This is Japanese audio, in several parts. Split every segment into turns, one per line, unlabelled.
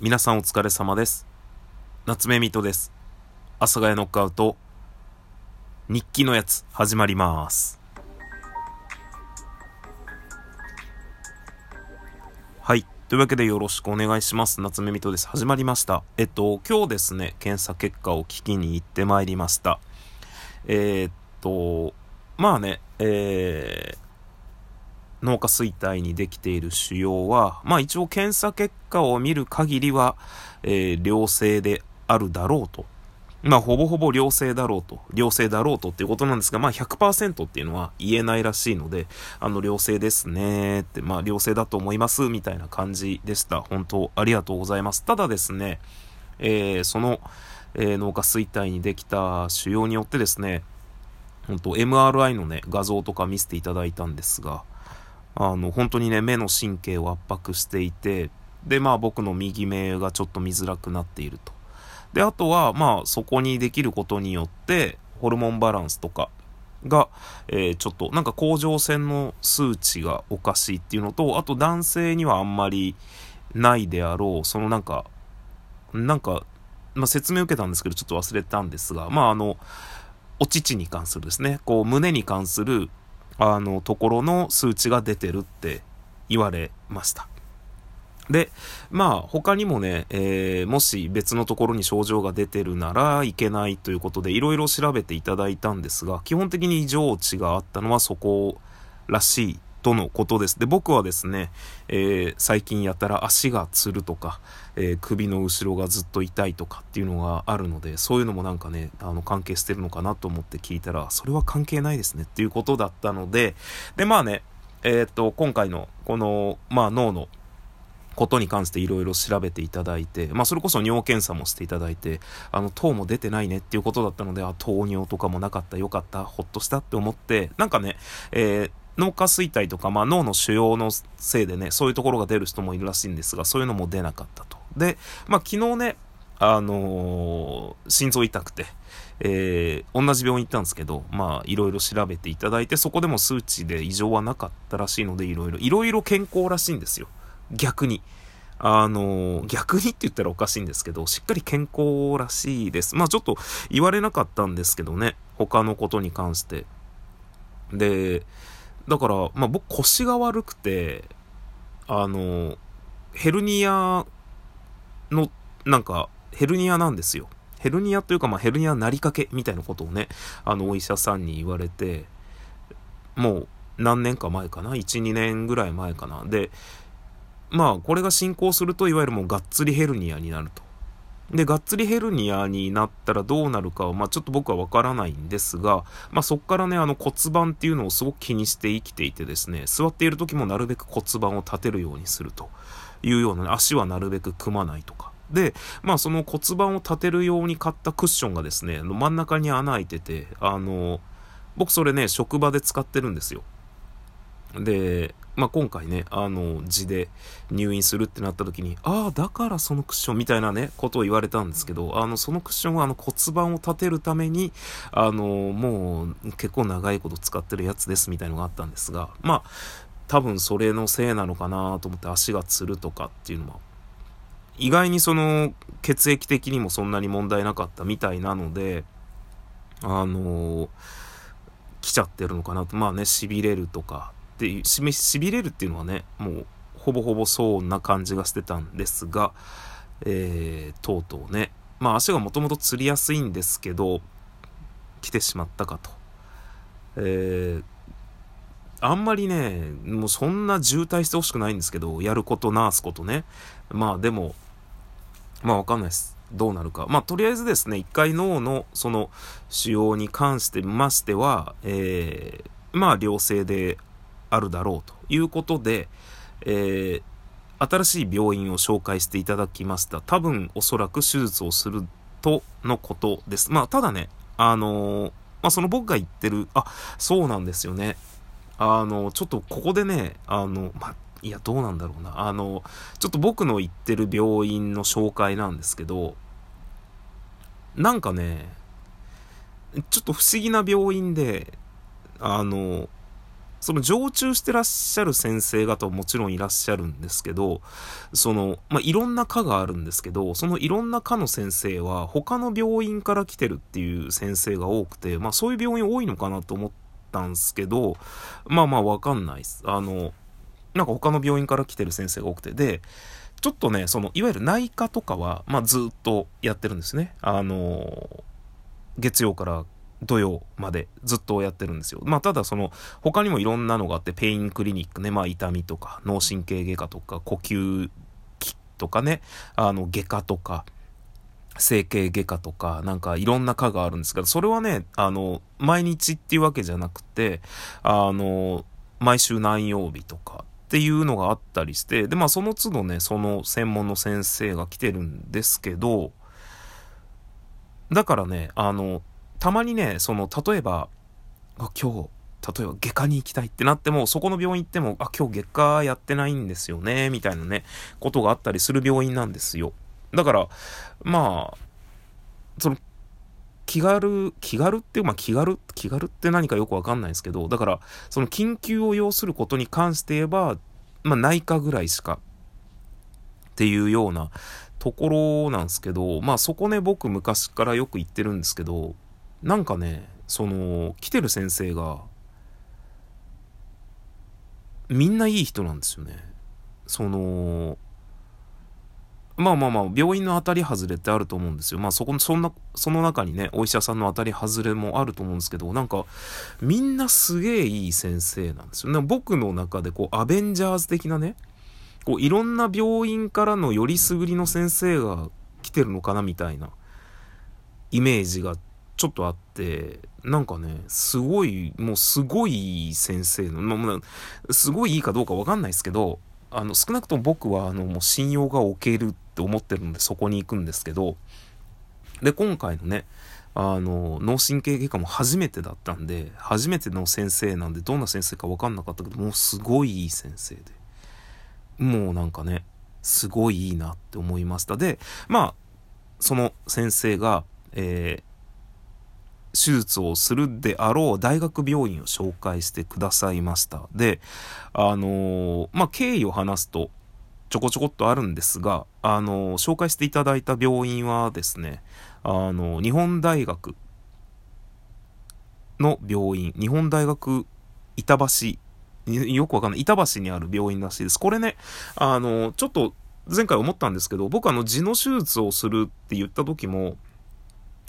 皆さんお疲れ様です。夏目みとです。阿佐ヶ谷ノックアウト、日記のやつ、始まります。はい。というわけでよろしくお願いします。夏目みとです。始まりました。えっと、今日ですね、検査結果を聞きに行ってまいりました。えー、っと、まあね、えー、脳下垂体にできている腫瘍は、まあ一応検査結果を見る限りは、えー、良性であるだろうと。まあほぼほぼ良性だろうと、良性だろうとっていうことなんですが、まあ100%っていうのは言えないらしいので、あの良性ですねって、まあ良性だと思いますみたいな感じでした。本当ありがとうございます。ただですね、えー、その、えー、脳下垂体にできた腫瘍によってですね、本当 MRI のね、画像とか見せていただいたんですが、あの、本当にね、目の神経を圧迫していて、で、まあ僕の右目がちょっと見づらくなっていると。で、あとは、まあそこにできることによって、ホルモンバランスとかが、えー、ちょっと、なんか甲状腺の数値がおかしいっていうのと、あと男性にはあんまりないであろう、そのなんか、なんか、まあ説明受けたんですけど、ちょっと忘れたんですが、まああの、お乳に関するですね、こう胸に関するあの、ところの数値が出てるって言われました。で、まあ、他にもね、えー、もし別のところに症状が出てるならいけないということで、いろいろ調べていただいたんですが、基本的に異常値があったのはそこらしいとのことです。で、僕はですね、えー、最近やたら足がつるとか、えー、首の後ろがずっと痛いとかっていうのがあるので、そういうのもなんかね、あの、関係してるのかなと思って聞いたら、それは関係ないですねっていうことだったので、で、まあね、えー、っと、今回の、この、まあ脳の、ことに関していろいろ調べていただいて、まあそれこそ尿検査もしていただいて、あの、糖も出てないねっていうことだったので、あ、糖尿とかもなかった、よかった、ほっとしたって思って、なんかね、えー、脳下垂体とか、まあ、脳の腫瘍のせいでね、そういうところが出る人もいるらしいんですが、そういうのも出なかったと。で、まあ、昨日ね、あのー、心臓痛くて、えー、同じ病院行ったんですけど、まあ、いろいろ調べていただいて、そこでも数値で異常はなかったらしいので、いろいろ、いろいろ健康らしいんですよ。逆に。あのー、逆にって言ったらおかしいんですけど、しっかり健康らしいです。まあちょっと言われなかったんですけどね、他のことに関して。で、だから、まあ僕腰が悪くて、あの、ヘルニアの、なんか、ヘルニアなんですよ。ヘルニアというか、まあヘルニアなりかけみたいなことをね、あの、お医者さんに言われて、もう何年か前かな ?1、2年ぐらい前かな？で、まあこれが進行すると、いわゆるもうがっつりヘルニアになると。で、がっつりヘルニアになったらどうなるかは、まあちょっと僕はわからないんですが、まあそっからね、あの骨盤っていうのをすごく気にして生きていてですね、座っている時もなるべく骨盤を立てるようにするというような、ね、足はなるべく組まないとか。で、まあその骨盤を立てるように買ったクッションがですね、真ん中に穴開いてて、あの、僕それね、職場で使ってるんですよ。で、まあ、今回ね、あの、字で入院するってなった時に、ああ、だからそのクッションみたいなね、ことを言われたんですけど、あの、そのクッションはあの骨盤を立てるために、あの、もう結構長いこと使ってるやつですみたいのがあったんですが、まあ、多分それのせいなのかなと思って足がつるとかっていうのは、意外にその血液的にもそんなに問題なかったみたいなので、あの来ちゃってるのかなと。まあね、痺れるとか、っていう、しめ、痺れるっていうのはね、もう、ほぼほぼそうな感じがしてたんですが、えー、とうとうね、まあ足がもともと釣りやすいんですけど、来てしまったかと。えー、あんまりね、もうそんな渋滞してほしくないんですけど、やることなすことね。まあでも、まあわかんないです。どうなるか。まあとりあえずですね、一回脳のその腫瘍に関してましては、えー、まあ良性であるだろうということで、えー、新しい病院を紹介していただきました。多分おそらく手術をするとのことです。まあ、ただね、あのー、まあ、その僕が言ってる、あ、そうなんですよね。あの、ちょっとここでね、あの、まあ、いや、どうなんだろうな。あの、ちょっと僕の行ってる病院の紹介なんですけど、なんかね、ちょっと不思議な病院で、あの、その常駐してらっしゃる先生方ももちろんいらっしゃるんですけど、その、まあ、いろんな科があるんですけど、そのいろんな科の先生は他の病院から来てるっていう先生が多くて、まあそういう病院多いのかなと思ったんですけど、まあまあわかんないです。あの、なんか他の病院から来てる先生が多くて、で、ちょっとね、その、いわゆる内科とかは、まあずっとやってるんですね。あの、月曜から土曜までずっとやってるんですよ。まあただその他にもいろんなのがあってペインクリニックね、まあ痛みとか脳神経外科とか呼吸器とかね、あの外科とか整形外科とかなんかいろんな科があるんですけど、それはね、あの毎日っていうわけじゃなくて、あの毎週何曜日とかっていうのがあったりして、でまあその都度ね、その専門の先生が来てるんですけど、だからね、あの、たまにね、その、例えば、あ今日、例えば外科に行きたいってなっても、そこの病院行っても、あ、今日外科やってないんですよね、みたいなね、ことがあったりする病院なんですよ。だから、まあ、その、気軽、気軽って、まあ気軽、気軽って何かよくわかんないですけど、だから、その緊急を要することに関して言えば、まあ内科ぐらいしか、っていうようなところなんですけど、まあそこね、僕昔からよく言ってるんですけど、なんかね、その、来てる先生が、みんないい人なんですよね。その、まあまあまあ、病院の当たり外れってあると思うんですよ。まあそこ、そんな、その中にね、お医者さんの当たり外れもあると思うんですけど、なんか、みんなすげえいい先生なんですよね。僕の中で、こう、アベンジャーズ的なね、こういろんな病院からのよりすぐりの先生が来てるのかなみたいなイメージがちょっとあってなんかねすごいもうすごい先生の、まあ、すごいいいかどうかわかんないですけどあの少なくとも僕はあのもう信用が置けるって思ってるのでそこに行くんですけどで今回のねあの脳神経外科も初めてだったんで初めての先生なんでどんな先生か分かんなかったけどもうすごいいい先生でもうなんかね、すごいいいなって思いました。で、まあ、その先生が、えー、手術をするであろう大学病院を紹介してくださいました。で、あのー、まあ、経緯を話すと、ちょこちょこっとあるんですが、あのー、紹介していただいた病院はですね、あの日本大学の病院、日本大学板橋よくわかんない。板橋にある病院らしいです。これね、あの、ちょっと前回思ったんですけど、僕あの、痔の手術をするって言った時も、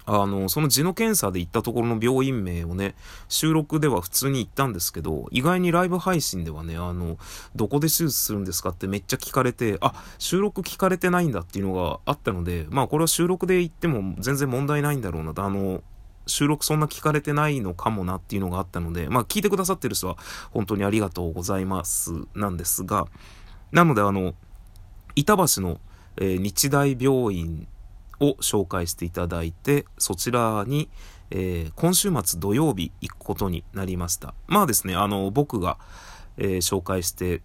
あの、その痔の検査で行ったところの病院名をね、収録では普通に言ったんですけど、意外にライブ配信ではね、あの、どこで手術するんですかってめっちゃ聞かれて、あ、収録聞かれてないんだっていうのがあったので、まあこれは収録で言っても全然問題ないんだろうなと、あの、収録そんな聞かれてないのかもなっていうのがあったので、まあ聞いてくださってる人は本当にありがとうございますなんですが、なのであの、板橋の、えー、日大病院を紹介していただいて、そちらに、えー、今週末土曜日行くことになりました。まあですね、あの、僕が、えー、紹介して、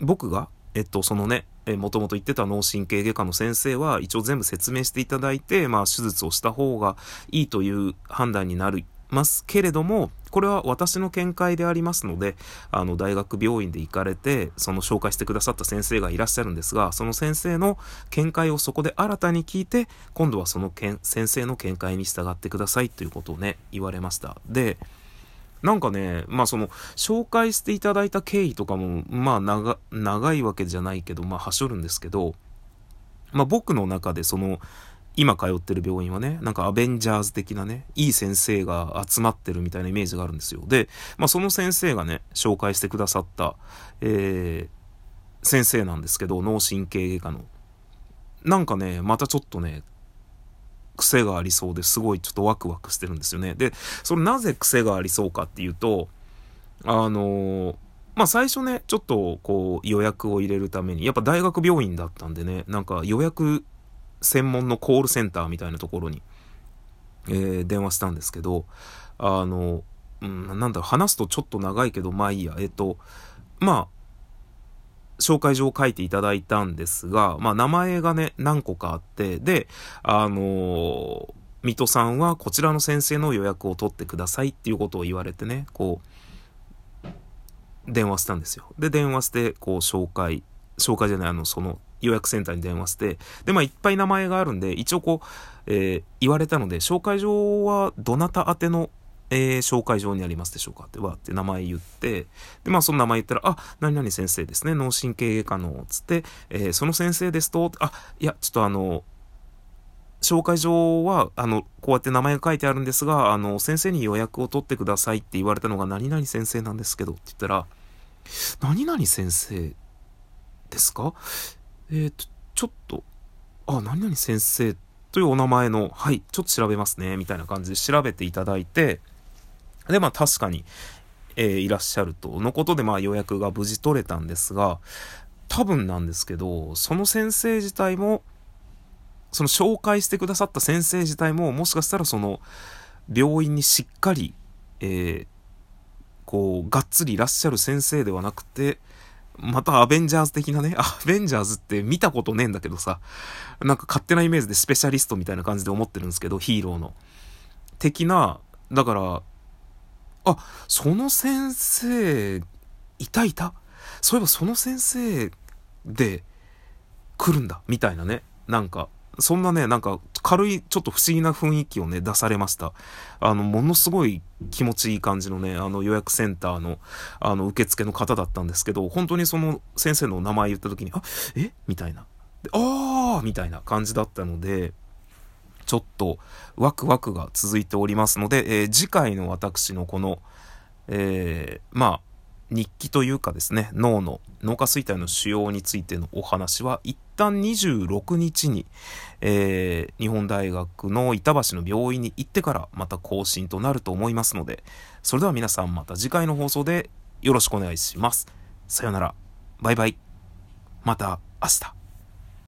僕が、えっと、そのね、えもともと言ってた脳神経外科の先生は一応全部説明していただいて、まあ手術をした方がいいという判断になるますけれども、これは私の見解でありますので、あの大学病院で行かれて、その紹介してくださった先生がいらっしゃるんですが、その先生の見解をそこで新たに聞いて、今度はその先生の見解に従ってくださいということをね、言われました。で、なんかね、まあその、紹介していただいた経緯とかも、まあ長、長いわけじゃないけど、まあはしょるんですけど、まあ僕の中でその、今通ってる病院はね、なんかアベンジャーズ的なね、いい先生が集まってるみたいなイメージがあるんですよ。で、まあその先生がね、紹介してくださった、えー、先生なんですけど、脳神経外科の。なんかね、またちょっとね、癖がありそうですごいちょっとワクワクしてるんですよね。で、それなぜ癖がありそうかっていうと、あのまあ最初ね、ちょっとこう予約を入れるために、やっぱ大学病院だったんでね、なんか予約専門のコールセンターみたいなところに、えー、電話したんですけど、あの、うん、なんだろう、話すとちょっと長いけど、まあいいや、えっと、まあ、紹介状を書いていただいたんですが、まあ名前がね、何個かあって、で、あのー、水戸さんはこちらの先生の予約を取ってくださいっていうことを言われてね、こう、電話したんですよ。で、電話して、こう、紹介、紹介じゃない、あの、その、予約センターに電話して、で、まあ、いっぱい名前があるんで、一応こう、えー、言われたので、紹介状はどなた宛ての、えー、紹介状にありますでしょうかってわって名前言って、で、まあ、その名前言ったら、あ、何々先生ですね、脳神経外科の、つって、えー、その先生ですと、あ、いや、ちょっとあの、紹介状は、あの、こうやって名前が書いてあるんですが、あの、先生に予約を取ってくださいって言われたのが、何々先生なんですけど、って言ったら、何々先生ですか？えっ、と、ちょっと、あ、何々先生というお名前の、はい、ちょっと調べますね、みたいな感じで調べていただいて、で、まあ確かに、えー、いらっしゃると、のことで、まあ予約が無事取れたんですが、多分なんですけど、その先生自体も、その紹介してくださった先生自体も、もしかしたらその、病院にしっかり、えー、こう、がっつりいらっしゃる先生ではなくて、またアベンジャーズ的なね、アベンジャーズって見たことねえんだけどさ、なんか勝手なイメージでスペシャリストみたいな感じで思ってるんですけど、ヒーローの。的な、だから、あ、その先生、いたいた？そういえばその先生で来るんだ、みたいなね。なんか、そんなね、なんか軽いちょっと不思議な雰囲気をね、出されました。あの、ものすごい気持ちいい感じのね、あの予約センターの、あの、受付の方だったんですけど、本当にその先生の名前言った時に、あ、え？みたいな。ああみたいな感じだったので、ちょっとワクワクが続いておりますので、えー、次回の私のこの、えー、まあ、日記というかですね、脳の脳下垂体の腫瘍についてのお話は、一旦26日に、えー、日本大学の板橋の病院に行ってからまた更新となると思いますので、それでは皆さんまた次回の放送でよろしくお願いします。さよなら。バイバイ。また明日。